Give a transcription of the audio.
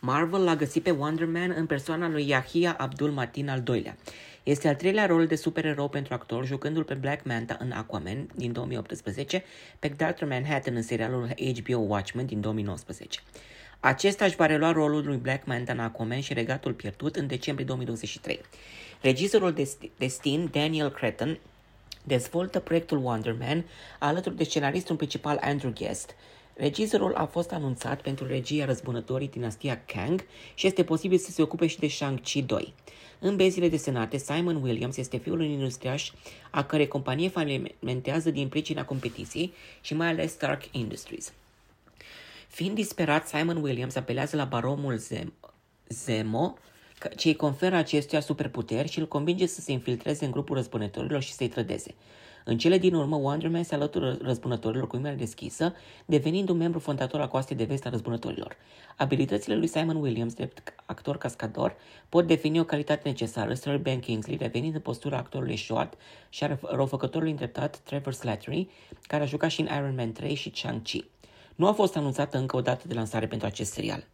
Marvel l-a găsit pe Wonder Man în persoana lui Yahia Abdul Matin al doilea. Este al treilea rol de supererou pentru actor, jucându-l pe Black Manta în Aquaman din 2018, pe Dr. Manhattan în serialul HBO Watchmen din 2019. Acesta își va relua rolul lui Black Manta în Aquaman și Regatul Pierdut în decembrie 2023. Regizorul Destin, Daniel Cretton, dezvoltă proiectul Wonder Man alături de scenaristul principal Andrew Guest. Regizorul a fost anunțat pentru regia răzbunătorii dinastia Kang și este posibil să se ocupe și de Shang-Chi 2. În benzile desenate, Simon Williams este fiul unui industriaș a cărei companie falimentează din pricina competiției și mai ales Stark Industries. Fiind disperat, Simon Williams apelează la baromul Zem- Zemo, ce îi conferă acestuia superputeri și îl convinge să se infiltreze în grupul răzbunătorilor și să-i trădeze. În cele din urmă, Wonder Man se alătură răzbunătorilor cu inima deschisă, devenind un membru fondator al coastei de vest a răzbunătorilor. Abilitățile lui Simon Williams, drept actor cascador, pot defini o calitate necesară, Sir Ben Kingsley revenind în postura actorului short și a răufăcătorului îndreptat Trevor Slattery, care a jucat și în Iron Man 3 și Chang-Chi. Nu a fost anunțată încă o dată de lansare pentru acest serial.